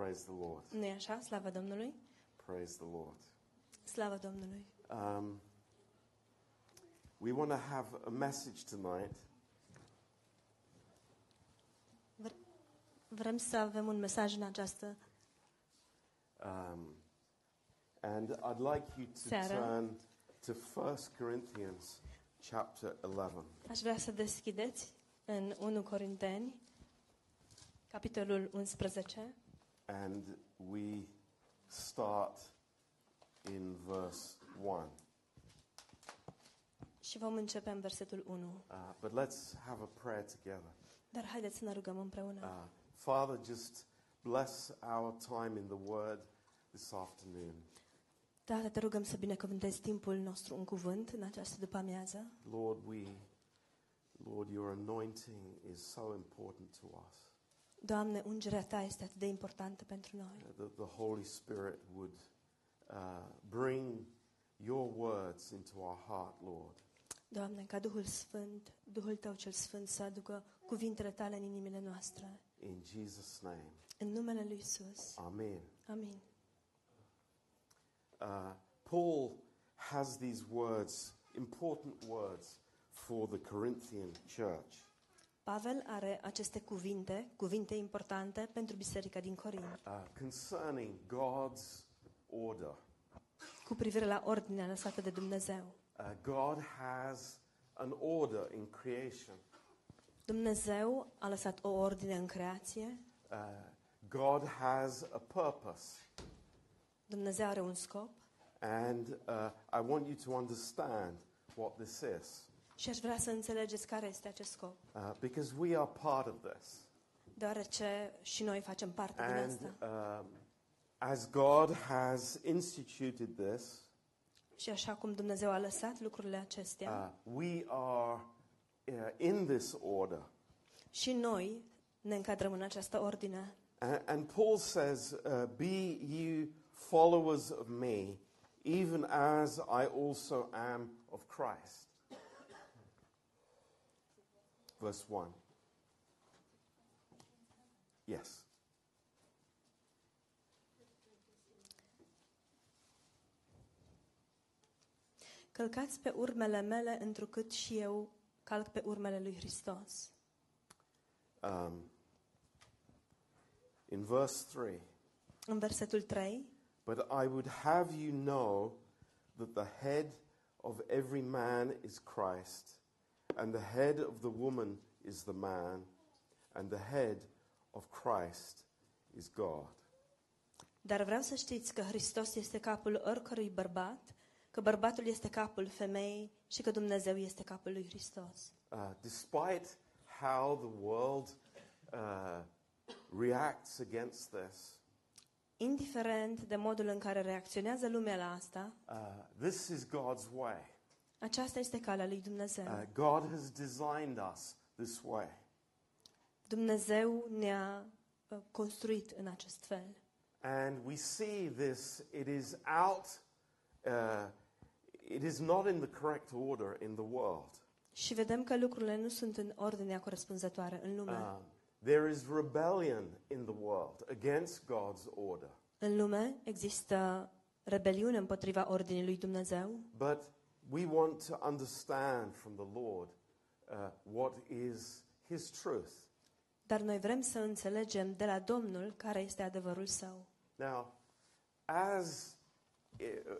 Praise the Lord. nu e așa? Slavă Domnului! Praise the Lord. Slavă Domnului! Um, we want to have a message tonight Vr- vrem să avem un mesaj în această Um, and I'd like you to Sarah. turn to 1 Corinthians chapter 11. Aș vrea să deschideți în 1 Corinteni, capitolul 11, And we start in verse 1. și vom începe în versetul 1. Uh, but let's have a prayer together. Dar haideți să ne rugăm împreună. Uh, Father, just bless our time in the Word this afternoon. Tată, te rugăm să binecuvântezi timpul nostru în cuvânt în această după-amiază. Lord, we, Lord, your anointing is so important to us. Doamne, ungerea Ta este atât de importantă pentru noi. Uh, That the Holy Spirit would uh, bring your words into our heart, Lord. Doamne, ca Duhul Sfânt, Duhul Tău cel Sfânt să aducă cuvintele Tale în inimile noastre. In Jesus' name. În numele Lui Isus. Amen. Amin. Uh, Paul has these words, important words, for the Corinthian church. Pavel are aceste cuvinte, cuvinte importante pentru biserica din Corint, uh, concerning God's order. cu privire la ordinea lăsată de Dumnezeu. Uh, God has an order in creation. Dumnezeu a lăsat o ordine în creație, Uh, God has a purpose. Dumnezeu are un scop And uh, I want you to understand what this is. Și aș vrea să înțelegeți care este acest scop, Uh, because we are part of this. deoarece și noi facem parte din And asta. um, as God has instituted this, Și așa cum Dumnezeu a lăsat lucrurile acestea, uh, we are uh, in this order. și noi ne încadrăm în această ordine. And, and Paul says, uh, Be you followers of me, even as I also am of Christ. Verse 1. Yes. Călcați pe urmele mele, întrucât și eu calc pe urmele lui Hristos. Um, in verse 3. În versetul 3, But I would have you know that the head of every man is Christ, and the head of the woman is the man, and the head of Christ is God. Dar vreau să știți că Hristos este capul oricărui bărbat, că bărbatul este capul femeii și că Dumnezeu este capul lui Hristos. Uh, despite how the world uh, reacts against this, Indiferent de modul în care reacționează lumea la asta, uh, this is God's way. Aceasta este calea lui Dumnezeu. Uh, God has designed us this way. Dumnezeu ne-a uh, construit în acest fel. And we see this, it is out, uh, it is not in the correct order in the world. Și vedem că lucrurile nu sunt în ordinea corespunzătoare în lume. Um, there is rebellion in the world against God's order. În lume există rebeliune împotriva ordinii lui Dumnezeu, But we want to understand from the Lord uh, what is His truth. dar noi vrem să înțelegem de la Domnul care este adevărul său. Now, as, uh,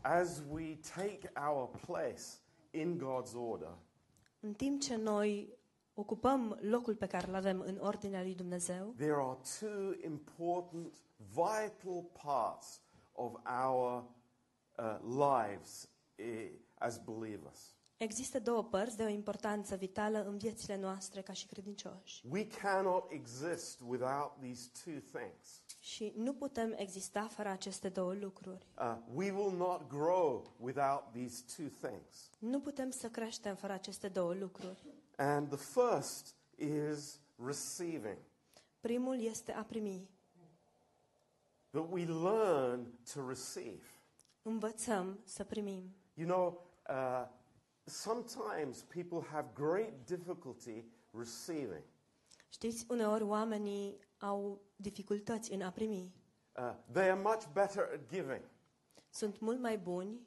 as we take our place in God's order, În timp ce noi ocupăm locul pe care îl avem în ordinea lui Dumnezeu, there are two important, vital parts of our uh, lives as believers. există două părți de o importanță vitală în viețile noastre ca și credincioși. We cannot exist without these two things. Și nu putem exista fără aceste două lucruri. Uh, we will not grow without these two things. Nu putem să creștem fără aceste două lucruri. And the first is receiving. Primul este a primi. That we learn to receive. Învățăm să primim. You know, uh, sometimes people have great difficulty receiving. Știți, uneori oamenii au dificultăți în a primi. Uh, they are much better at giving, Sunt mult mai buni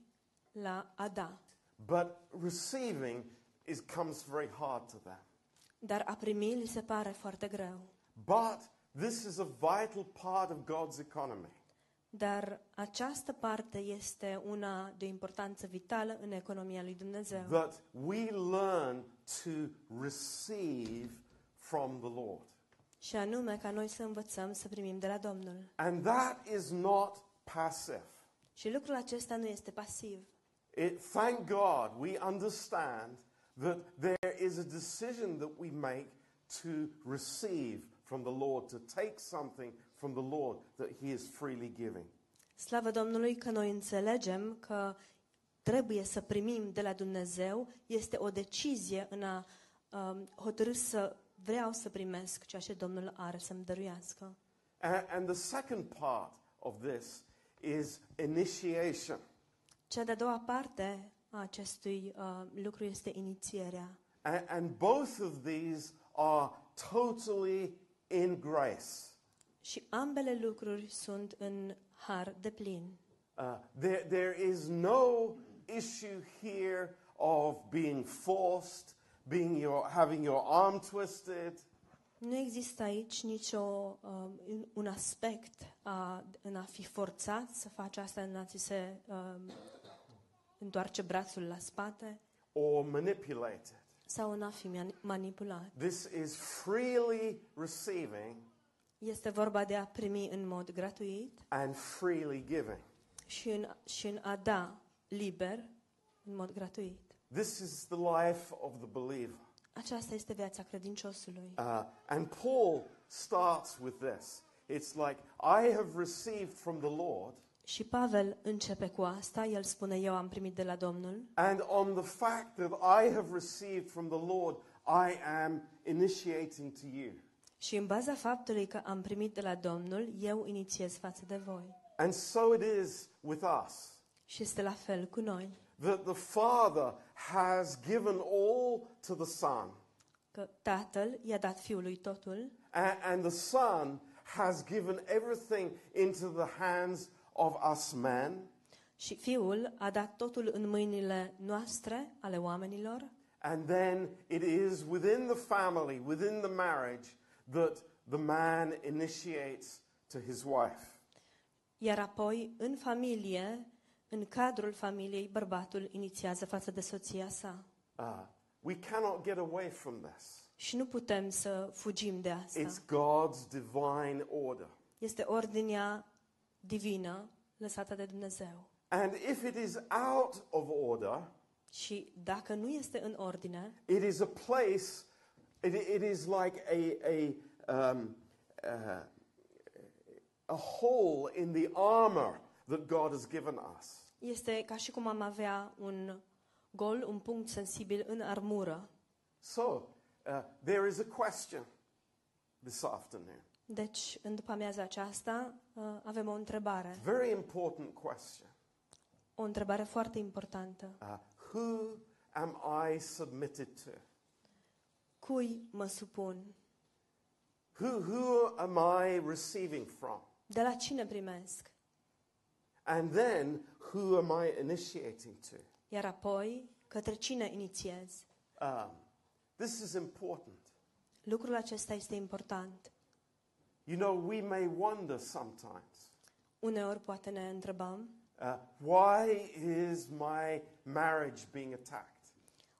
la a da, but receiving is, comes very hard to them. dar a primi li se pare foarte greu. But this is a vital part of God's economy. Dar această parte este una de importanță vitală în economia lui Dumnezeu. That we learn to receive from the Lord. Și anume ca noi să învățăm să primim de la Domnul. And that is not passive. Și lucrul acesta nu este pasiv. It, thank God we understand that there is a decision that we make to receive from the Lord, to take something from the Lord that He is freely giving. Slavă Domnului că noi înțelegem că trebuie să primim de la Dumnezeu, este o decizie în a um, hotărâ să vreau să primesc ceea ce Domnul are să-mi dăruiască. And, and the second part of this is initiation. Cea de-a doua parte a acestui uh, lucru este inițierea. And, and both of these are totally in grace. Și ambele lucruri sunt în har de plin. Uh, there, there is no issue here of being forced, being your, having your arm twisted. Nu există aici nicio um, un aspect a, în a fi forțat să faci asta, în a ți se um, întoarce brațul la spate or manipulated. sau în a fi mani- manipulat. This is freely receiving Este vorba de a primi în mod gratuit and freely giving. și în, și în a da liber în mod gratuit. This is the life of the believer. Aceasta este viața credinciosului. Uh, and Paul starts with this. It's like, I have received from the Lord, Și Pavel începe cu asta, el spune, eu am primit de la Domnul and on the fact that I have received from the Lord, I am initiating to you. Și în baza faptului că am primit de la Domnul, eu inițiez față de voi. And so it is with us. Și este la fel cu noi, that the Father has given all to the Son, că Tatăl i-a dat Fiului totul. And, and the Son has given everything into the hands of us men, și Fiul a dat totul în mâinile noastre, ale oamenilor, and then it is within the family, within the marriage, that the man initiates to his wife. iar apoi în familie, în cadrul familiei, bărbatul inițiază față de soția sa. Uh, we cannot get away from this. Și nu putem să fugim de asta. It's God's divine order. Este ordinea divină lăsată de Dumnezeu. And if it is out of order, Și dacă nu este în ordine, It is a place, it, it is like a, a, um, uh, a hole in the armor that God has given us. este ca și cum am avea un gol, un punct sensibil în armură. So, uh, there is a question this afternoon. Deci, în după amiaza aceasta, uh, avem o întrebare. Very important question. O întrebare foarte importantă. Uh, who am I submitted to? Cui mă supun? Who, who am I receiving from? De la cine primesc? And then, who am I initiating to? Iar apoi, către cine inițiez? Um, this is important. Lucrul acesta este important. You know, we may wonder sometimes Uneori poate ne întrebăm, uh, why is my marriage being attacked?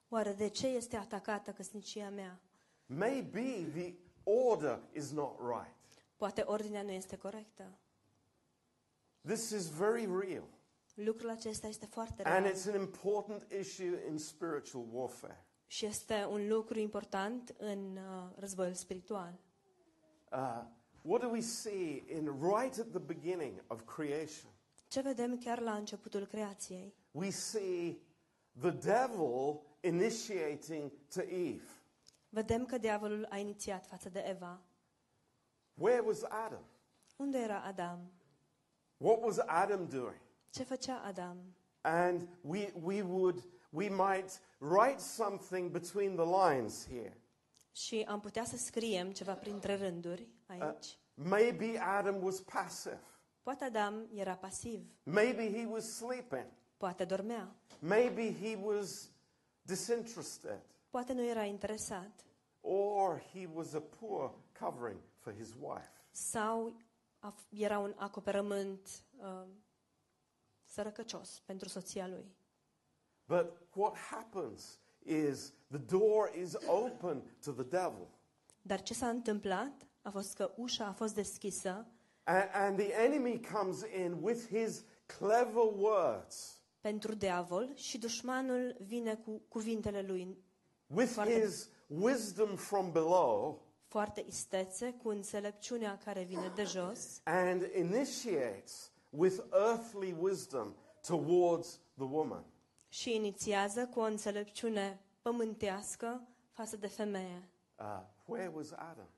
Oare de ce este atacată căsnicia mea? Maybe the order is not right. Poate ordinea nu este corectă. This is very real. Lucrul acesta este foarte And real it's an important issue in spiritual warfare. și este un lucru important în uh, războiul spiritual. Uh, what do we see in right at the beginning of creation? Ce vedem chiar la începutul creației? We see the devil initiating to Eve. Vedem că diavolul a inițiat față de Eva. Where was Adam? Unde era Adam? What was Adam doing? Ce făcea Adam? And we, we would, we might write something between the lines here. Și am putea să scriem ceva printre rânduri aici. Maybe Adam was passive. Poate Adam era pasiv, Maybe he was sleeping. poate dormea, Maybe he was disinterested. poate nu era interesat Or he was a poor covering for his wife. sau a f- era un acoperământ uh, sărăcăcios pentru soția lui. But what happens is the door is open to the devil. Dar ce s-a întâmplat a fost că ușa a fost deschisă And, and the enemy comes in with his clever words, pentru diavol și dușmanul vine cu cuvintele lui with Foarte- his wisdom from below, foarte istețe, cu înțelepciunea care vine de jos and initiates with earthly wisdom towards the woman. și inițiază cu o înțelepciune pământească față de femeie. Uh, where was Adam?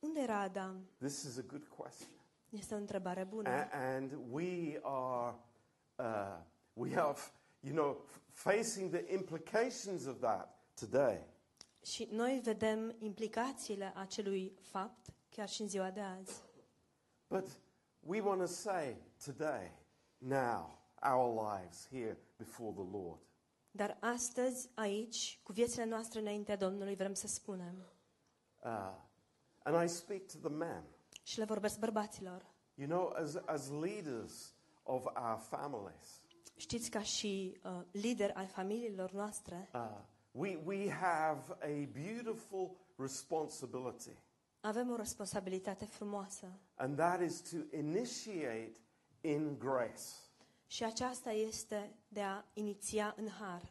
Unde era Adam? This is a good question. Este o întrebare bună. A- and we are, uh, we are, f- you know, f- facing the implications of that today. Și noi vedem implicațiile acelui fapt chiar și în ziua de azi. But we want to say today, now, our lives here before the Lord. Dar astăzi, aici, cu viețile noastre înaintea Domnului, vrem să spunem Uh, and I speak to the men. și le vorbesc bărbaților. You know, as, as leaders of our families, Știți, ca și uh, lideri ai familiilor noastre, uh, we, we have a beautiful responsibility, avem o responsabilitate frumoasă. and that is to initiate in grace. Și aceasta este de a iniția în har.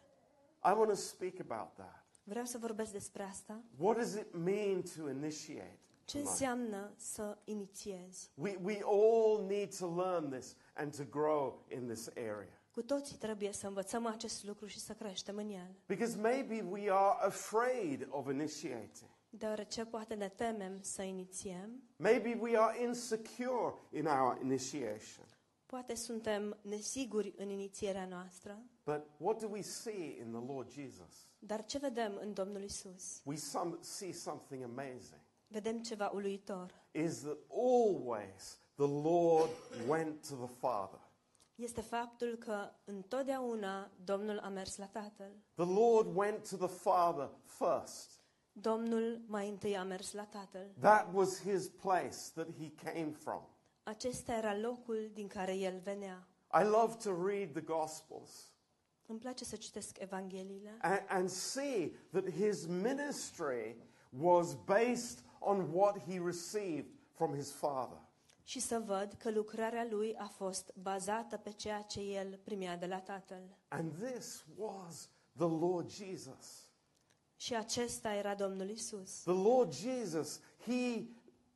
I want to speak about that. Vreau să vorbesc despre asta. What does it mean to initiate? Ce tonight? înseamnă să inițiezi? We, we all need to learn this and to grow in this area. Cu toții trebuie să învățăm acest lucru și să creștem în el. Because maybe we are afraid of initiating. Deoarece poate ne temem să inițiem, Maybe we are insecure in our initiation. poate suntem nesiguri în inițierea noastră, But what do we see in the Lord Jesus? dar ce vedem în Domnul Isus? We some, see something amazing. Vedem ceva uluitor. Is that always the Lord went to the Father. Este faptul că întotdeauna Domnul a mers la Tatăl. The Lord went to the Father first. Domnul mai întâi a mers la Tatăl. That was his place that he came from. Acesta era locul din care el venea. I love to read the Gospels Îmi place să citesc Evangheliile and, and see that his ministry was based on what he received from his Father. Și să văd că lucrarea lui a fost bazată pe ceea ce el primea de la Tatăl. And this was the Lord Jesus. Și acesta era Domnul Isus. The Lord Jesus, he,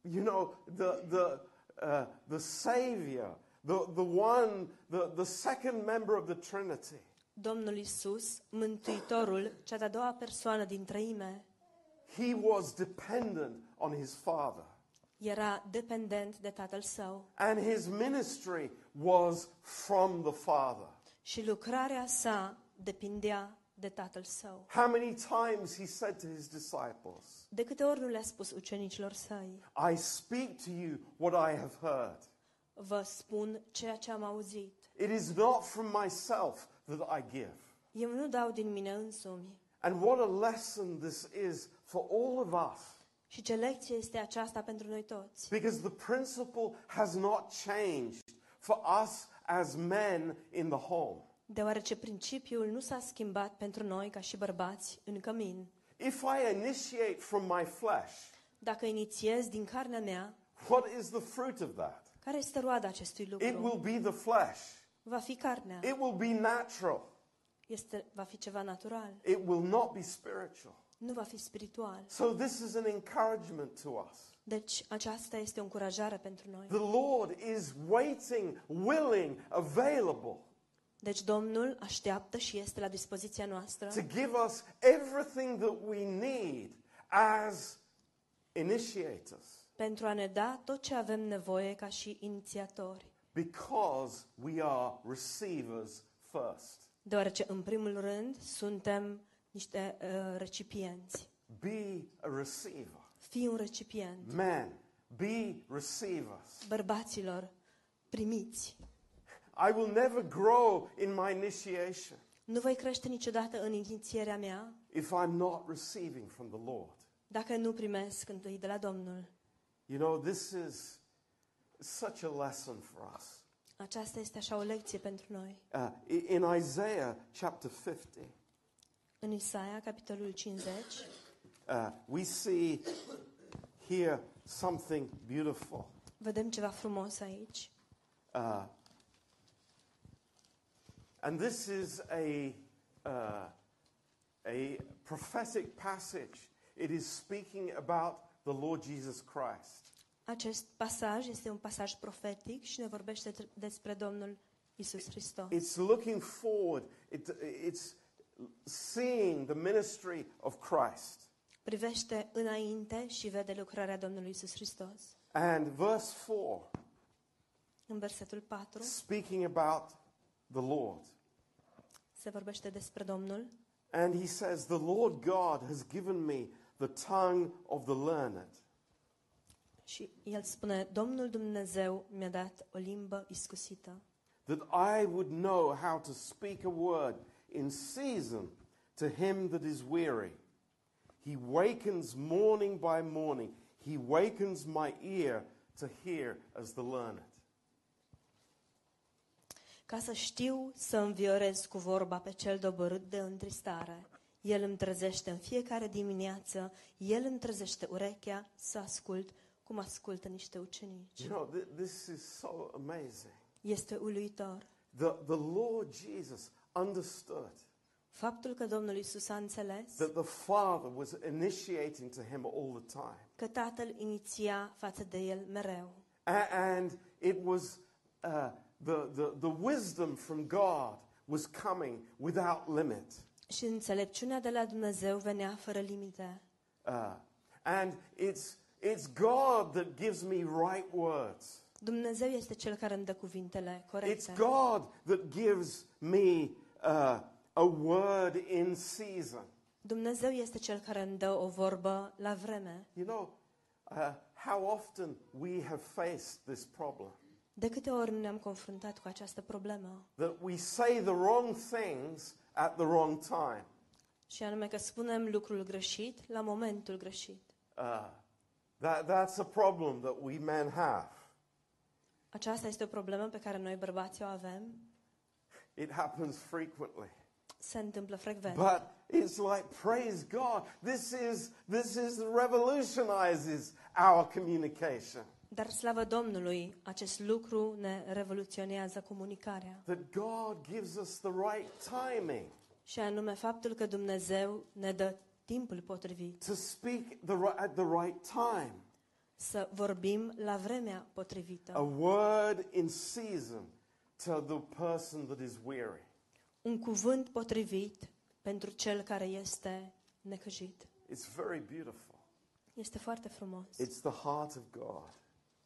you know, the, the, uh, the Savior, the, the one, the, the second member of the Trinity. Domnul Isus, Mântuitorul, cea de-a doua persoană din treime, He was dependent on his Father. Era dependent de Tatăl său And his ministry was from the Father. și lucrarea sa depindea de Tatăl său. How many times he said to his disciples, De câte ori nu le-a spus ucenicilor săi, I speak to you what I have heard. vă spun ceea ce am auzit. It is not from myself that I give. Eu nu dau din mine însumi. And what a lesson this is for all of us. Și ce lecție este aceasta pentru noi toți? Because the principle has not changed for us as men in the home. Deoarece principiul nu s-a schimbat pentru noi ca și bărbați în cămin. If I initiate from my flesh, Dacă inițiez din carnea mea, what is the fruit of that? care este roada acestui It lucru? will be the flesh. Va fi carnea. It will be natural. Este, va fi ceva natural. It will not be spiritual. Nu va fi spiritual. So this is an encouragement to us. Deci aceasta este o încurajare pentru noi. The Lord is waiting, willing, available Deci Domnul așteaptă și este la dispoziția noastră to give us everything that we need as initiators pentru a ne da tot ce avem nevoie ca și inițiatori. because we are receivers first. Deoarece, în primul rând, suntem niște uh, recipienți. be a receiver. Fii un recipient. Men, be receivers. Bărbaților, primiți. I will never grow in my initiation Nu voi crește niciodată în inițierea mea if I'm not receiving from the Lord. dacă nu primesc întâi de la Domnul. You know, this is such a lesson for us. Aceasta este așa o lecție pentru noi. Uh, i- in Isaiah chapter 50, În Isaia, capitolul 50, uh, we see here something beautiful. vedem ceva frumos aici. Uh, and this is a, uh, a prophetic passage. It is speaking about the Lord Jesus Christ. Acest pasaj este un pasaj profetic și ne vorbește despre Domnul Isus Hristos. It's looking forward, it, it's seeing the ministry of Christ. Privește înainte și vede lucrarea Domnului Isus Hristos. And verse 4, În versetul 4 speaking about the Lord. se vorbește despre Domnul And he says, The Lord God has given me the tongue of the learned. și el spune, Domnul Dumnezeu mi-a dat o limbă iscusită, that I would know how to speak a word in season to him that is weary. He wakens morning by morning. He wakens my ear to hear as the learned. ca să știu să înviorez cu vorba pe cel doborât de întristare. El îmi trezește în fiecare dimineață, El îmi trezește urechea să ascult cum ascultă niște ucenici. You know, this is so amazing. Este uluitor. The, the Lord Jesus understood Faptul că Domnul Isus a înțeles that the Father was initiating to him all the time. că Tatăl iniția față de el mereu. A- and it was uh, the, the, the wisdom from God was coming without limit. Și înțelepciunea de la Dumnezeu venea fără limite. Uh, and it's, it's God that gives me right words. Dumnezeu este cel care îmi dă cuvintele It's corecte. God that gives me uh, a word in season. Dumnezeu este cel care îmi dă o vorbă la vreme. You know, uh, how often we have faced this problem De câte ori ne-am confruntat cu această problemă? that we say the wrong things at the wrong time. Și anume că spunem lucrul greșit la momentul greșit. Uh, that, that's a problem that we men have. Aceasta este o problemă pe care noi bărbații o avem. It happens frequently. Se întâmplă frecvent. But it's like, praise God, this is, this is revolutionizes our communication. Dar slavă Domnului, acest lucru ne revoluționează comunicarea. That God gives us the right timing Și anume faptul că Dumnezeu ne dă timpul potrivit to speak the, ri- at the right time. să vorbim la vremea A potrivită. word in season to the person that is weary. Un cuvânt potrivit pentru cel care este necăjit. It's very beautiful. Este foarte frumos. It's the heart of God.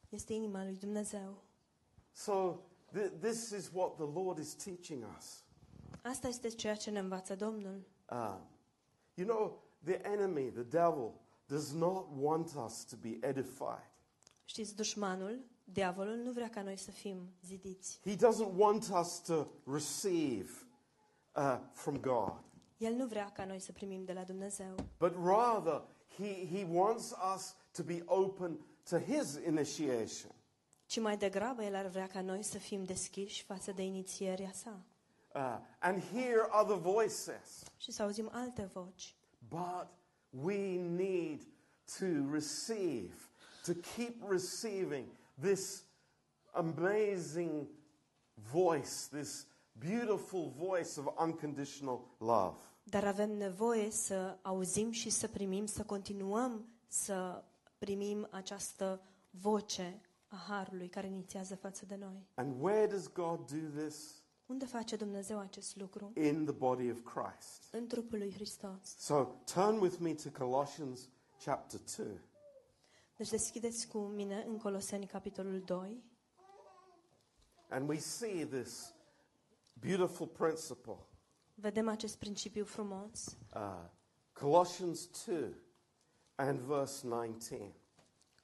Este inima lui Dumnezeu. So, th- this is what the Lord is teaching us. Asta este ceea ce ne învață Domnul. Um, you know, the enemy, the devil, does not want us to be edified. Știți, dușmanul, diavolul, nu vrea ca noi să fim zidiți. He doesn't want us to receive uh, from God, El nu vrea ca noi să primim de la Dumnezeu, but rather, he, he wants us to be open to His initiation. ci mai degrabă El ar vrea ca noi să fim deschiși față de inițierea sa uh, and hear other voices. și să auzim alte voci. But we need to receive, to keep receiving this amazing voice, this beautiful voice of unconditional love. Dar avem nevoie să auzim și să primim, să continuăm să primim această voce a Harului care inițiază față de noi. And where does God do this? Unde face Dumnezeu acest lucru? In the body of Christ. În trupul lui Hristos. So turn with me to Colossians chapter 2. Deci deschideți cu mine în Coloseni capitolul 2 And we see this beautiful principle. Vedem acest principiu frumos. Uh, Colossians 2, and verse 19.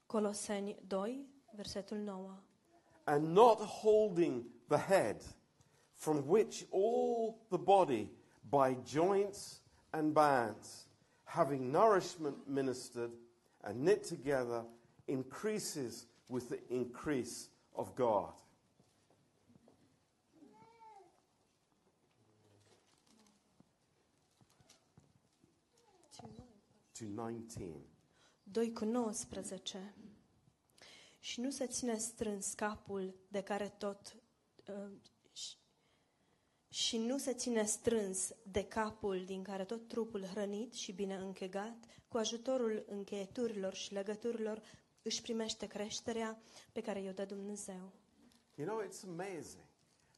Coloseni 2, versetul 9. And not holding the head, from which all the body by joints and bands, having nourishment ministered and knit together, increases with the increase of God. To 19. 2 cu 19. Și nu se ține strâns capul de care tot uh, și- și nu se ține strâns de capul din care tot trupul hrănit și bine închegat, cu ajutorul încheieturilor și legăturilor, își primește creșterea pe care i-o dă Dumnezeu. You know, it's amazing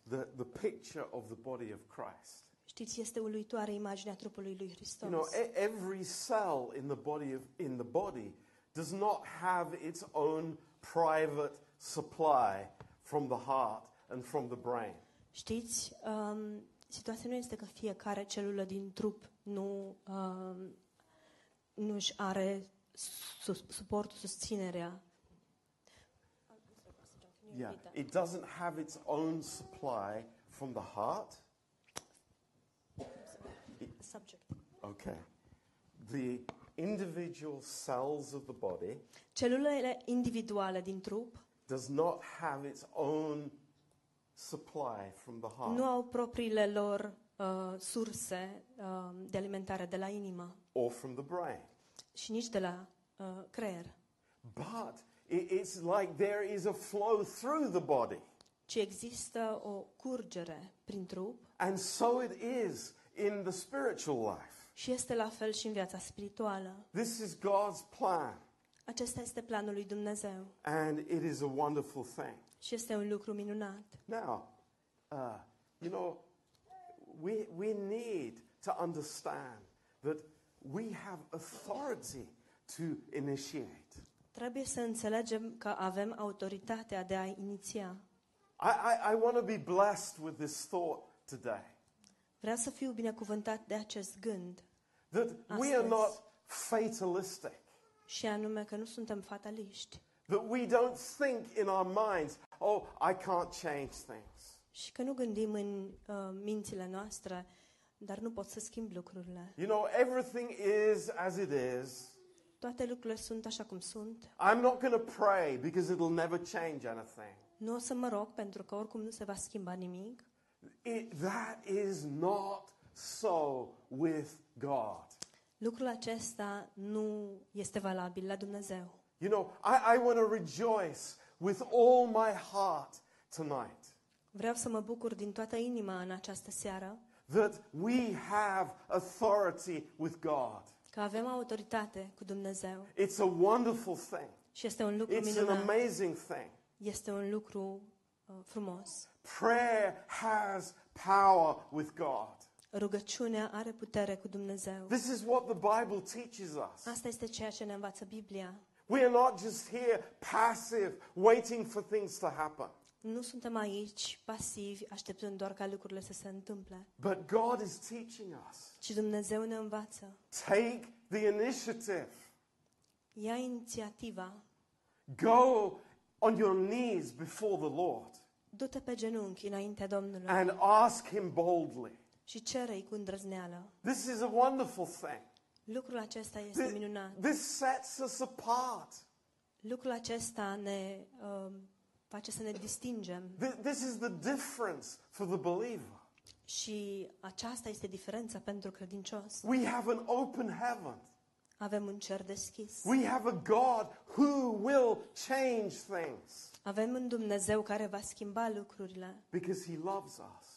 the, the picture of the body of Christ. Știți, este uluitoare imaginea trupului lui You Hristos. know, e- every cell in the body of, in the body does not have its own private supply from the heart and from the brain. Știți, um, situația nu este că fiecare celulă din trup nu um, nu își are sus, suportul, susținerea. Yeah, it doesn't have its own supply from the heart. Subject. Okay. The individual cells of the body Celulele individuale din trup does not have its own supply from the heart nu au propriile lor uh, surse uh, de alimentare de la inimă or from the brain. și nici de la uh, creier, But it, it's like there is a flow through the body. ci există o curgere prin trup And so it is in the spiritual life. și este la fel și în viața spirituală. This is God's plan, Acesta este planul lui Dumnezeu and it is a wonderful thing. Și este un lucru minunat. Now, uh, you know, we, we need to understand that we have authority to initiate. Trebuie să înțelegem că avem autoritatea de a iniția. I, I, I want to be blessed with this thought today Vreau să fiu binecuvântat de acest gând that we are Astăzi. not fatalistic, și anume că nu suntem fataliști that we don't think in our minds, oh, I can't change things. și că nu gândim în uh, mințile noastre, dar nu pot să schimb lucrurile. You know, everything is as it is. Toate lucrurile sunt așa cum sunt. I'm not going to pray because it'll never change anything. Nu o să mă rog pentru că oricum nu se va schimba nimic. It, that is not so with God. Lucrul acesta nu este valabil la Dumnezeu. You know, I, I want to rejoice with all my heart tonight Vreau să mă bucur din toată inima în această seară that we have authority with God. că avem autoritate cu Dumnezeu It's a wonderful thing. și este un lucru It's an minunat. amazing thing. Este un lucru uh, frumos. Prayer has power with God. Rugăciunea are putere cu Dumnezeu. This is what the Bible teaches us. Asta este ceea ce ne învață Biblia. We are not just here passive, waiting for things to happen. Nu suntem aici pasivi, așteptând doar ca lucrurile să se întâmple, But God is teaching us. ci Dumnezeu ne învață. Take the initiative. Ia inițiativa, Go on your knees before the Lord du-te pe genunchi înaintea Domnului and ask Him boldly. și cere-i cu îndrăzneală. This is a wonderful thing. Lucrul acesta este Thi- minunat. This sets us apart. Lucrul acesta ne um, face să ne distingem Th- This is the difference for the believer. și aceasta este diferența pentru credincios. We have an open heaven. Avem un cer deschis. We have a God who will change things Avem un Dumnezeu care va schimba lucrurile, because He loves us.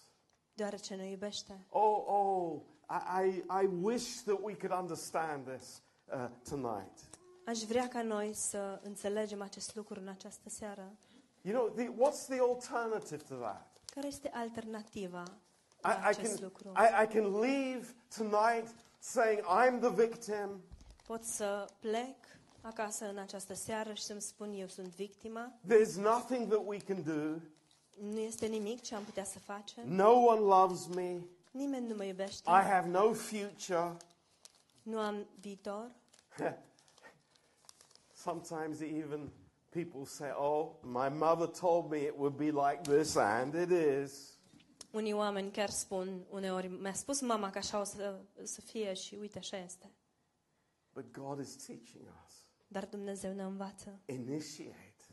Deoarece ne iubește. Oh, oh, I, I, I wish that we could understand this uh, tonight. Aș vrea ca noi să înțelegem acest lucru în această seară. You know, the, what's the alternative to that? Care este alternativa I, la I, acest can, lucru? I, I can leave tonight saying, I'm the victim. Pot să plec acasă în această seară și să-mi spun eu sunt victima, There's nothing that we can do. Nu este nimic ce am putea să facem, No one loves me. nimeni nu mă iubește, I have no future. nu am viitor. Sometimes even people say, "Oh, my mother told me it would be like this and it is." Unii oameni chiar spun, uneori, mi-a spus mama că așa o să, să fie și uite, așa este. But God is teaching us. Dar Dumnezeu ne învață. Initiate.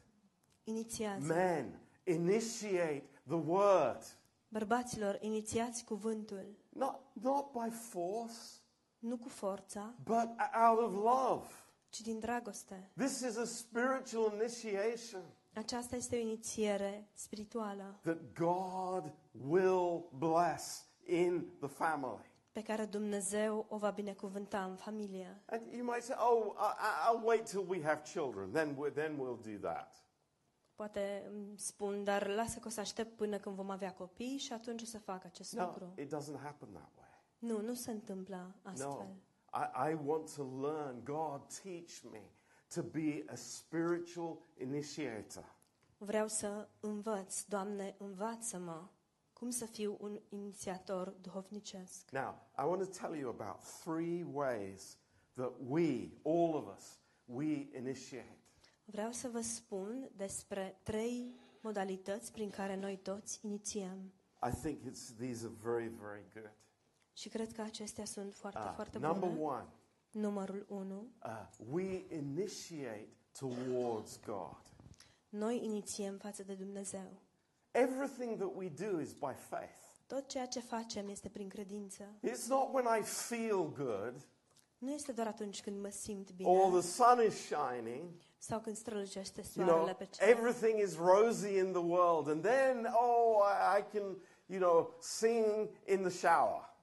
Inițiază. Men, initiate the word. Bărbaților, inițiați cuvântul. Not, not by force, Nu cu forța, but out of love. ci din dragoste. This is a spiritual initiation Aceasta este o inițiere spirituală that God will bless in the family. pe care Dumnezeu o va binecuvânta în familie. And you might say, oh, I, I'll wait till we have children, then, we, then we'll do that. Poate îmi spun, dar lasă că o să aștept până când vom avea copii și atunci o să fac acest No, lucru. it doesn't happen that way. Nu, nu se întâmplă No, astfel. I, I want to learn. God, teach me to be a spiritual initiator. Vreau să învăț, Doamne, învață-mă cum să fiu un inițiator duhovnicesc. Now, I want to tell you about three ways that we, all of us, we initiate. Vreau să vă spun despre trei modalități prin care noi toți inițiem. I think it's, these are very, very good. Și cred că acestea sunt foarte, Uh, foarte number bune. one, Numărul 1. uh, we initiate towards God. Noi inițiem față de Dumnezeu. Everything that we do is by faith. Tot ceea ce facem este prin credință. It's not when I feel good Nu este doar atunci când mă simt or bine the sun is shining. Sau când strălucește You soarele know, pe cer. everything is rosy in the world, and then, oh, I, I can, you know, sing in the shower.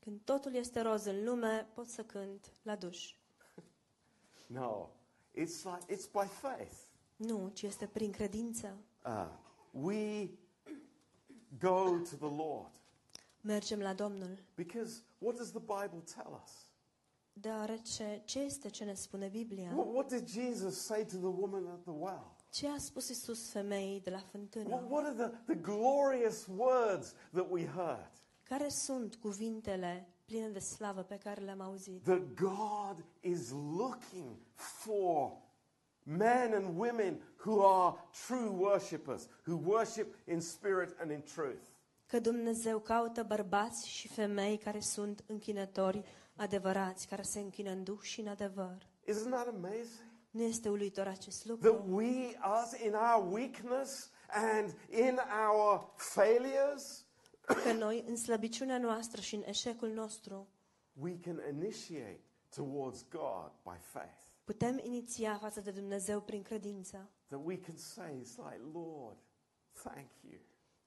Când totul este roz în lume, pot să cânt la duș. No, it's like it's by faith. Nu, ci este prin credință. Uh, we go to the Lord Mergem la Domnul. because what does the Bible tell us? Deoarece ce este ce ne spune Biblia? What, what did Jesus say to the woman at the well? Ce a spus Isus femeii de la What, fântână? what are the, the glorious words that we heard? Care sunt cuvintele pline de slavă pe care le-am auzit? That God is looking for men and women who are true worshippers, who worship in spirit and in truth. Că Dumnezeu caută bărbați și femei care sunt închinători adevărați, care se închină în duh și în adevăr. Isn't that amazing? Nu este uluitor acest That lucru? we, us, in our weakness and in our failures, Că noi, în slăbiciunea noastră și în eșecul nostru, we can initiate towards God by faith. putem iniția față de Dumnezeu prin credință. That we can say, it's like, Lord, thank you.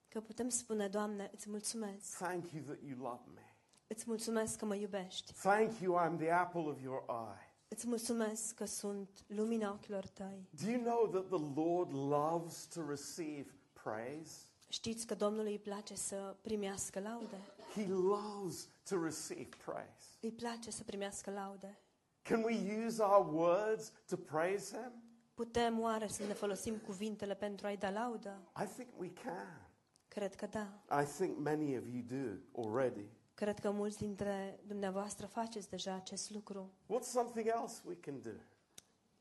Că putem spune, Doamne, îți mulțumesc. Thank you that you love me. Îți mulțumesc că mă iubești. Thank you, I'm the apple of your eye. Îți mulțumesc că sunt lumina ochilor tăi. Do you know that the Lord loves to receive praise? Știți că Domnului îi place să primească laude. He loves to receive praise. Îi place să primească laude. Can we use our words to praise Him? Putem oare să ne folosim cuvintele pentru a-i da laudă? I think we can. Cred că da. I think many of you do already. Cred că mulți dintre dumneavoastră faceți deja acest lucru. What's something else we can do?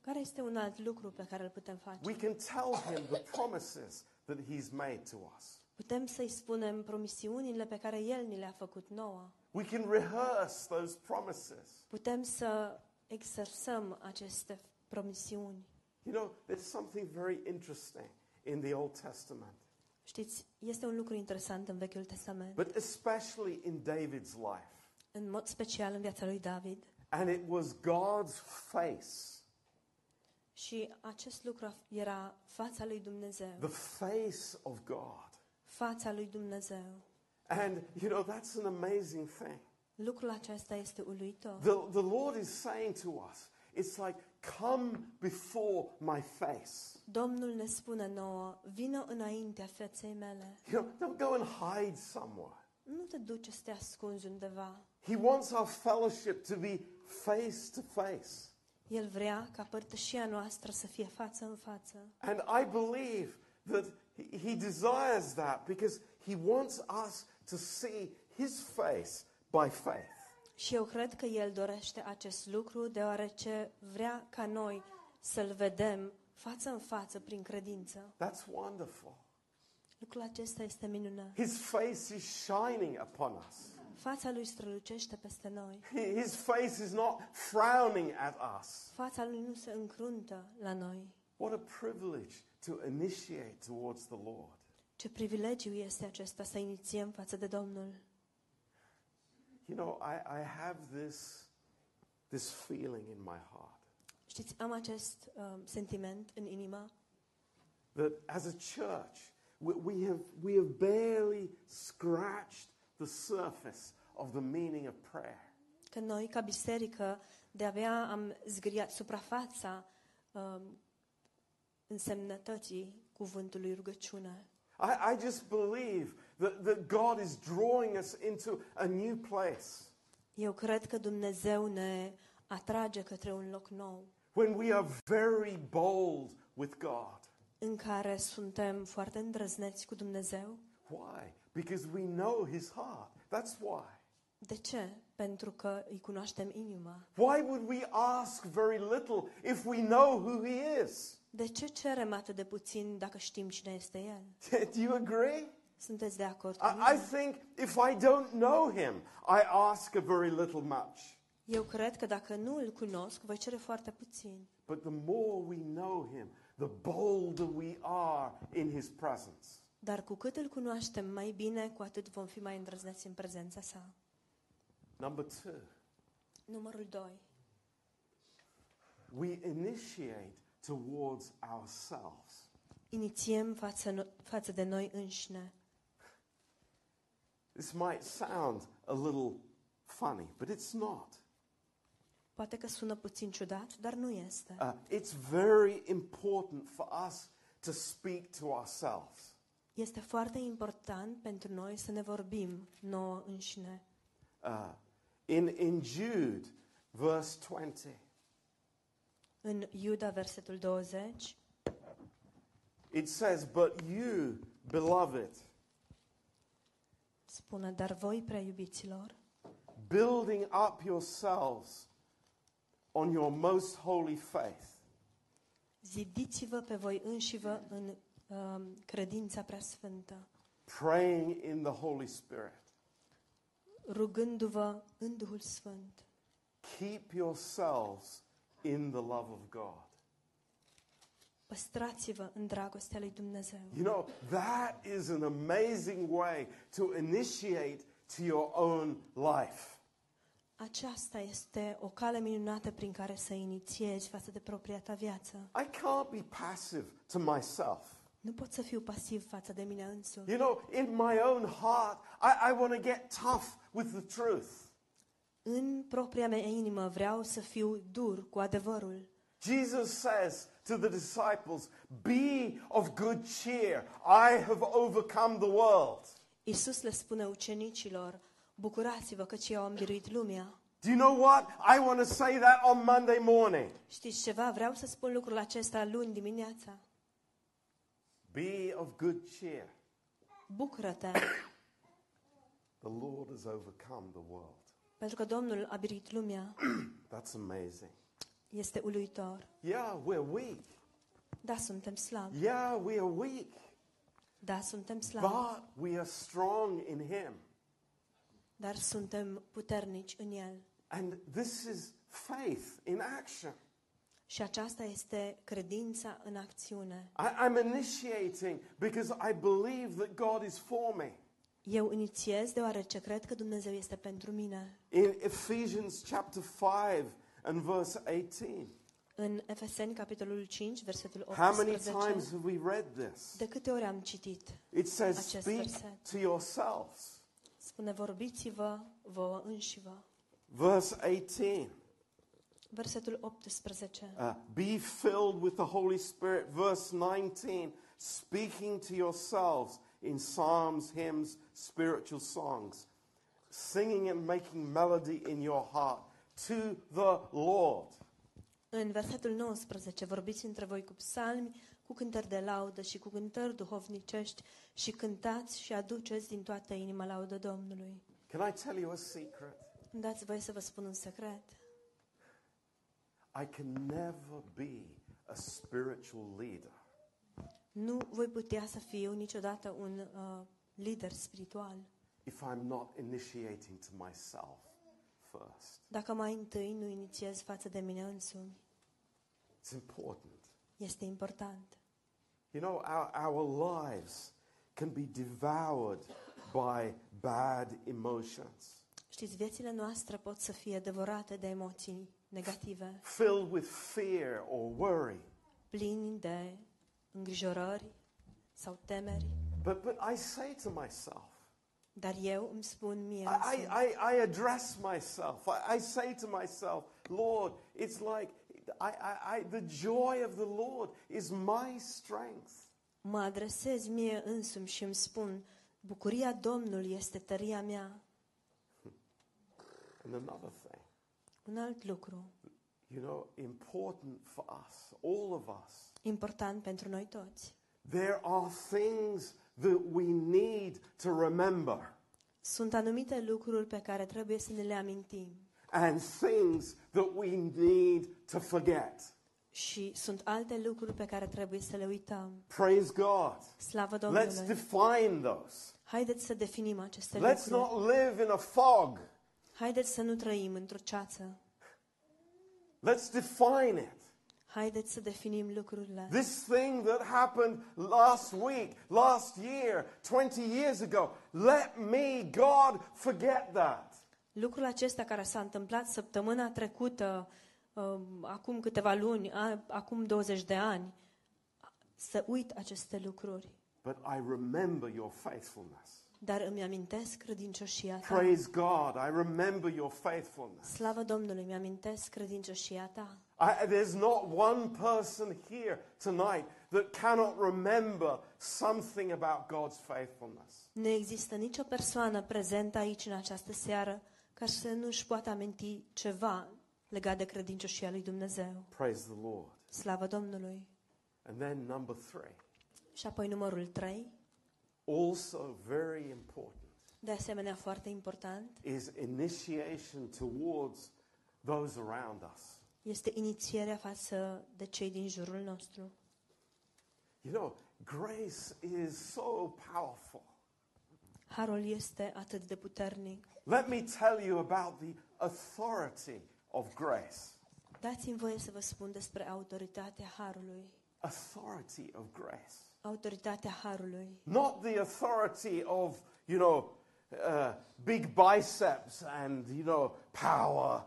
Care este un alt lucru pe care îl putem face? We can tell Him the promises that He's made to us. Putem să-i spunem promisiunile pe care El ni le-a făcut nouă. We can rehearse those promises. Putem să exersăm aceste promisiuni. You know, there's something very interesting in the Old Testament, Știți, este un lucru interesant în Vechiul Testament, but especially in David's life. în mod special în viața lui David. And it was God's face, Și acest lucru era fața lui Dumnezeu. the face of God. Fața lui Dumnezeu. And, you know, that's an amazing thing. Lucrul acesta este uluitor. The, the Lord is saying to us, it's like, come before my face. Domnul ne spune nouă, vină înaintea feței mele. You know, don't go and hide somewhere. Nu te duce să te ascunzi undeva. He wants our fellowship to be face to face. El vrea ca părtășia noastră să fie față în față. And I believe that he, he desires that because he wants us to see his face by faith. Și eu cred că El dorește acest lucru deoarece vrea ca noi să-L vedem față în față prin credință. That's wonderful. Lucrul acesta este minunat. His face is shining upon us. Fața Lui strălucește peste noi. His face is not frowning at us. Fața Lui nu se încruntă la noi. What a privilege to initiate towards the Lord. Ce privilegiu este acesta să inițiem față de Domnul. You know, I, I have this, this feeling in my heart Știți, am acest um, sentiment în inimă that as a church, we, we, have, we have barely scratched the surface of the meaning of prayer. că noi, ca biserică, de-abia am zgriat suprafața um, însemnătății cuvântului rugăciune. I, I just believe that, that God is drawing us into a new place Eu cred că Dumnezeu ne atrage către un loc nou, when we are very bold with God. în care suntem foarte îndrăzneți cu Dumnezeu. Why? Because we know His heart. That's why. De ce? Pentru că îi cunoaștem inima. Why would we ask very little if we know who He is? De ce cerem atât de puțin dacă știm cine este El? Do you agree? Sunteți de acord cu I, I mine? think if I don't know Him, I ask a very little much. Eu cred că dacă nu îl cunosc, voi cere foarte puțin. But the more we know Him, the bolder we are in His presence. Dar cu cât îl cunoaștem mai bine, cu atât vom fi mai îndrăzneți în prezența sa. Number two, Numărul 2. we initiate towards ourselves. Inițiem față, no- față de noi înșine. This might sound a little funny, but it's not. Poate că sună puțin ciudat, dar nu este. Uh, it's very important for us to speak to ourselves. Este foarte important pentru noi să ne vorbim nouă înșine. Uh, in, in Jude, verse 20, În Iuda, versetul 20, it says, But you, beloved, spune, dar voi, prea iubiților, building up yourselves on your most holy faith, zidiți-vă pe voi înșivă în um, credința prea sfântă, praying in the Holy Spirit. rugându-vă în Duhul Sfânt. Keep yourselves in the love of God. Păstrați-vă în dragostea lui Dumnezeu. You know, that is an amazing way to initiate to your own life. Aceasta este o cale minunată prin care să inițiezi față de propria ta viață. I can't be passive to myself. Nu pot să fiu pasiv față de mine însuși. You know, in my own heart, I, I want to get tough with the truth. În propria mea inimă vreau să fiu dur cu adevărul. Jesus says to the disciples, Be of good cheer. I have overcome the world. Isus le spune ucenicilor, bucurați-vă că eu am biruit lumea. Do you know what? I want to say that on Monday morning. Știți ceva? Vreau să spun lucrul acesta luni dimineața. Be of good cheer. Bucură-te, The Lord has overcome the world. pentru că Domnul a biruit lumea. That's amazing. Este uluitor. Yeah, we're weak. Da, suntem slabi. Yeah, we are weak. Da, suntem slabi. But we are strong in Him. Dar suntem puternici în El. And this is faith in action. Și aceasta este credința în acțiune. I, I'm initiating because I believe that God is for me. Eu inițiez deoarece cred că Dumnezeu este pentru mine. In Ephesians chapter 5 and verse 18. În Efeseni, capitolul 5, versetul How many 18, times have we read this? de câte ori am citit? It says, Acest Speak verset. to yourselves. Spune, vorbiți-vă vouă înșivă. Verse 18. Versetul 18. Uh, be filled with the Holy Spirit. Verse 19. Speaking to yourselves in psalms, hymns, spiritual songs, singing and making melody in your heart to the Lord. În versetul 19, vorbiți între voi cu psalmi, cu cântări de laudă și cu cântări duhovnicești și cântați și aduceți din toată inima laudă Domnului. Can I tell you a secret? Îmi dați voie să vă spun un secret. I can never be a spiritual leader Nu voi putea să fiu niciodată un uh, lider spiritual if I'm not initiating to myself first. dacă mai întâi nu inițiez față de mine însumi. It's important. Este important. You know, our, our lives can be devoured by bad emotions, Știți, viețile noastre pot să fie devorate de emoții negative, filled with fear or worry. plini de îngrijorări sau temeri. But, but I say to myself, Dar eu îmi spun mie I, însumi, I, I address myself. I, I say to myself, Lord, it's like I, I, I, the joy of the Lord is my strength. mă adresez mie însumi și îmi spun, bucuria Domnului este tăria mea. And another thing, Un alt lucru you know, important for us, all of us, important pentru noi toți. there are things that we need to remember Sunt anumite lucruri pe care trebuie să ne le amintim and things that we need to forget. și sunt alte lucruri pe care trebuie să le uităm. Praise God. Slavă Let's Domnului! define those. Haideți să definim aceste Let's lucruri. not live in a fog. Haideți să nu trăim într-o ceață. Let's define it. Haideți să definim lucrurile. This thing that happened last week, last year, 20 years ago, let me, God, forget that. Lucrul acesta care s-a întâmplat săptămâna trecută, um, acum câteva luni, a- acum 20 de ani, să uit aceste lucruri. But I remember your faithfulness. Dar îmi amintesc credincioșia ta. Praise God, I remember your faithfulness. Slavă Domnului, îmi amintesc credincioșia ta. I, there's not one person here tonight that cannot remember something about God's faithfulness. Nu există nicio persoană prezentă aici în această seară care să nu-și poată aminti ceva legat de credincioșia lui Dumnezeu. Praise the Lord. Slavă Domnului! And then number three, Și apoi numărul 3, also very important, de asemenea foarte important, is initiation towards those around us. este inițierea față de cei din jurul nostru. You know, grace is so powerful. Harul este atât de puternic. Let me tell you about the authority of grace. Dați-mi voie să vă spun despre autoritatea Harului. Authority of grace. Autoritatea Harului. Not the authority of, you know, uh, big biceps and, you know, power.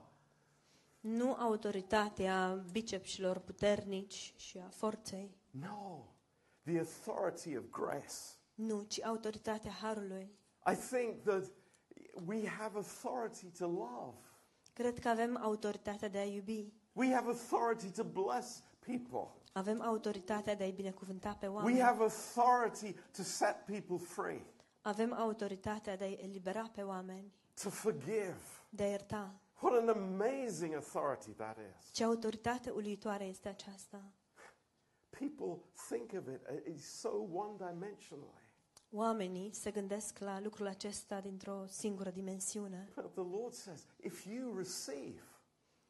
Nu autoritatea bicepsilor puternici și a forței. No, the authority of grace. Nu, ci autoritatea Harului. I think that we have authority to love. Cred că avem autoritatea de a iubi. We have authority to bless people. Avem autoritatea de a-i binecuvânta pe We oameni. have authority to set people free, Avem autoritatea de a-i elibera pe oameni, to forgive. de a ierta. What an amazing authority that is. Ce autoritate uluitoare este aceasta. People think of it uh, it's so one dimensionally. Oamenii se gândesc la lucrul acesta dintr-o singură dimensiune. But the Lord says, if you receive,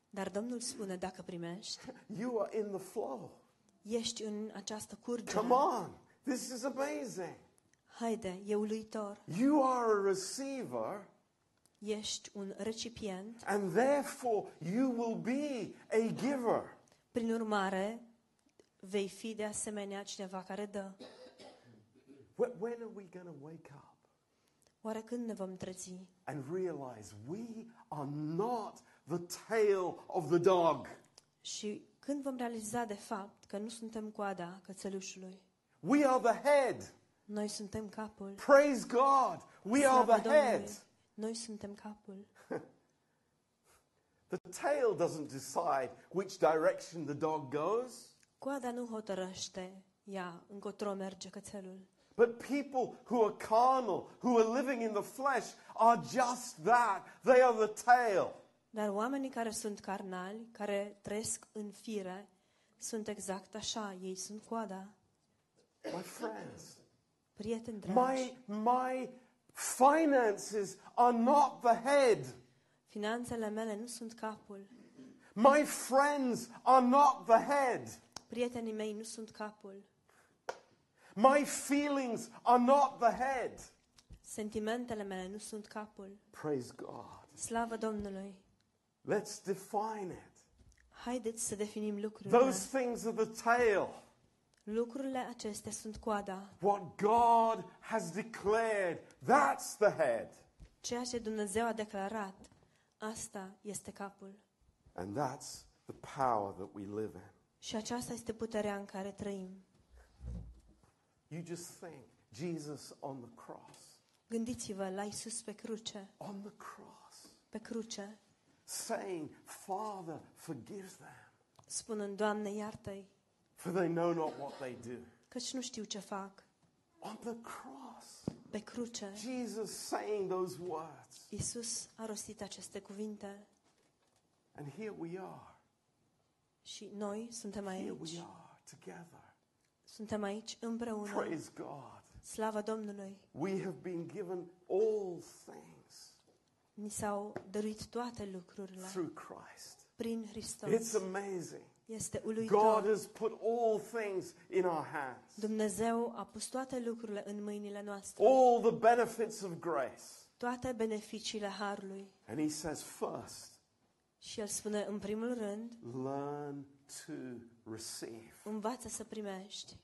Dar Domnul spune, dacă primești, you are in the flow. Ești în această curgere. Come on. This is amazing. Haide, e uluitor. You are a receiver, Ești un recipient. and therefore you will be a giver. Prin urmare, vei fi de asemenea cineva care dă. Wh- When are we going to wake up Oare când ne vom trezi and realize we are not the tail of the dog? și când vom realiza de fapt că nu suntem coada cățelușului? We are the head. Noi suntem capul. Praise God. We are Slavă the head. Domnului. Noi suntem capul. The tail doesn't decide which direction the dog goes, Coada nu hotărăște ea încotro merge cățelul. but people who are carnal, who are living in the flesh, are just that. They are the tail. Dar oamenii care sunt carnali, care trăiesc în fire, sunt exact așa, ei sunt coada. My friends, Prieteni dragi, my, my finances are not the head. finanțele mele nu sunt capul. My friends are not the head. Prietenii mei nu sunt capul. My feelings are not the head. Sentimentele mele nu sunt capul. Praise God. Slavă Domnului! Let's define it. Haideți să definim lucrurile. Those things are the tail. Lucrurile acestea sunt coada. What God has declared, that's the head. Ceea ce Dumnezeu a declarat, asta este capul. And that's the power that we live in. Și aceasta este puterea în care trăim. You just think Jesus on the cross, Gândiți-vă la Isus pe cruce, on the cross, pe cruce, saying, Father, forgive them, spunând, Doamne, iartă-i, for they know not what they do. căci nu știu ce fac. On the cross, Pe cruce, Jesus saying those words. Isus a rostit aceste cuvinte And here we are. și noi suntem Here aici. we are together. Suntem aici împreună. Praise God. Slavă Domnului! We have been given all things Ni s-au dăruit toate lucrurile through Christ. prin Hristos. It's amazing. Este God uluitor. has put all things in our hands. Dumnezeu a pus toate lucrurile în mâinile noastre. All the benefits of grace. Toate beneficiile Harului. And he says, first, Și El spune, în primul rând, learn to receive. învață să primești.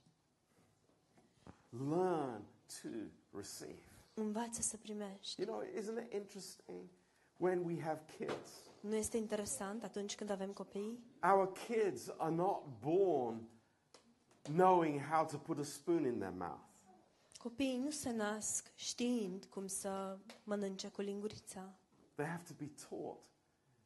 Learn to receive. Învață să primești. You know, isn't it interesting when we have kids? Nu este interesant atunci când avem copii? Our kids are not born knowing how to put a spoon in their mouth. Copiii nu se nasc știind cum să mănânce cu lingurița. They have to be taught.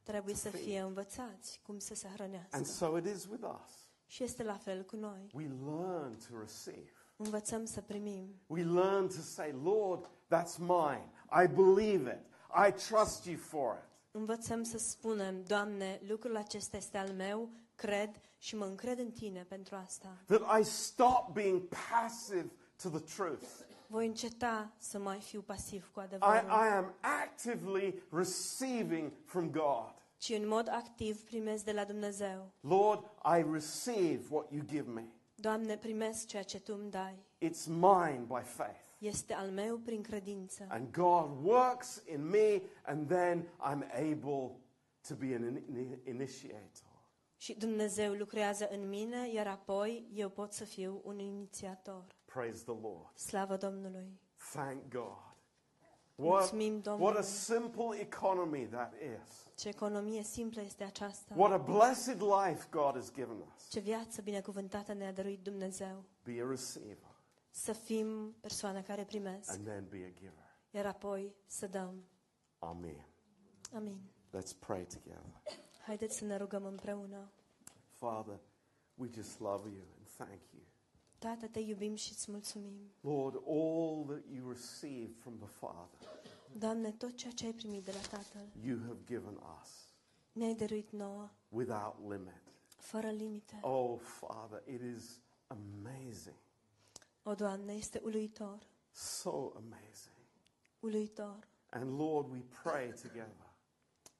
Trebuie să fie învățați cum să se And hrănească. so it is with us. Și este la fel cu noi. We learn to receive. Învățăm să primim. We learn to say, Lord, that's mine. I believe it. I trust you for it. Învățăm să spunem, Doamne, lucrul acesta este al meu, cred și mă încred în Tine pentru asta. That I stop being passive to the truth. Voi înceta să mai fiu pasiv cu I, adevărul, I am actively receiving from God. ci în mod activ primesc de la Dumnezeu. Lord, I receive what you give me. Doamne, primesc ceea ce Tu îmi dai. It's mine by faith. Este al meu prin credință. And God works in me, and then I'm able to be an in- initiator. Și Dumnezeu lucrează în mine, iar apoi eu pot să fiu un inițiator. Praise the Lord. Slavă Domnului! Thank God. What, Mulțumim what a Domnului! simple economy that is. Ce economie simplă este aceasta! What a blessed life God has given us. Ce viață binecuvântată ne-a dăruit Dumnezeu! Be a receiver Să fim persoane care primesc, and then be a giver. iar apoi să dăm. Amen. Amin. Let's pray together. Haideți să ne rugăm împreună. Father, we just love you and thank you. Tată, te iubim și îți mulțumim. Lord, all that you receive from the Father, Doamne, tot ceea ce ai primit de la Tatăl you have given us ne-ai dăruit nouă, without limit. fără limite. Oh, Father, it is amazing. O, Doamne, este uluitor, So amazing. uluitor. And Lord, we pray together.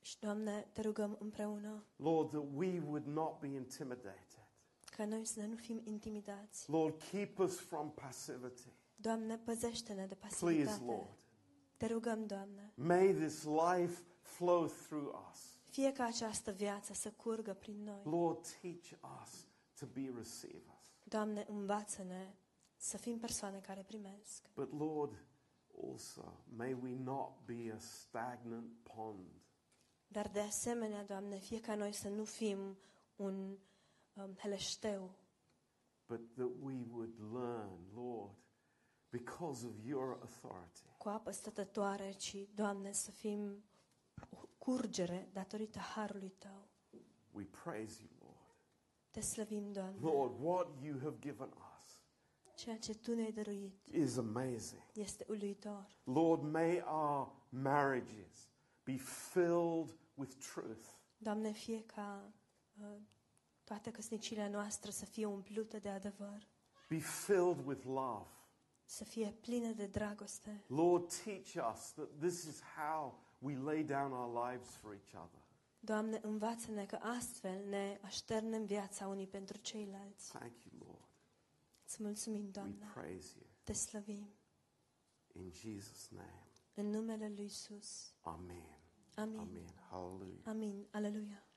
Și, Doamne, te rugăm împreună Lord, that we would not be intimidated. ca noi să nu fim intimidați. Lord, keep us from passivity. Doamne, păzește-ne de Please, pasivitate. Lord. Te rugăm, Doamne, May this life flow through us. fie ca această viață să curgă prin noi. Lord, teach us to be receivers. Doamne, învață-ne să fim persoane care primesc. But Lord, also, may we not be a stagnant pond. Dar de asemenea, Doamne, fie ca noi să nu fim un um, heleșteu, but that we would learn, Lord, because of your authority, cu apă stătătoare, ci, Doamne, să fim o curgere datorită harului Tău. we praise you, Lord. Te slăvim, Doamne. Lord, what you have given us Ceea ce Tu ne-ai dăruit is amazing. este uluitor. Lord, may our marriages be filled with truth. Doamne, fie ca uh, toate căsnicile noastre să fie umplute de adevăr, Be filled with love. să fie pline de dragoste. Lord, teach us that this is how we lay down our lives for each other. Doamne, învață-ne că astfel ne așternem viața unii pentru ceilalți. Thank you, Lord. Îți mulțumim, We Doamne. praise you. Te slăvim. In Jesus' name. În numele Lui Isus. Amen. Amin. Amen. Hallelujah. Amin. Aleluia.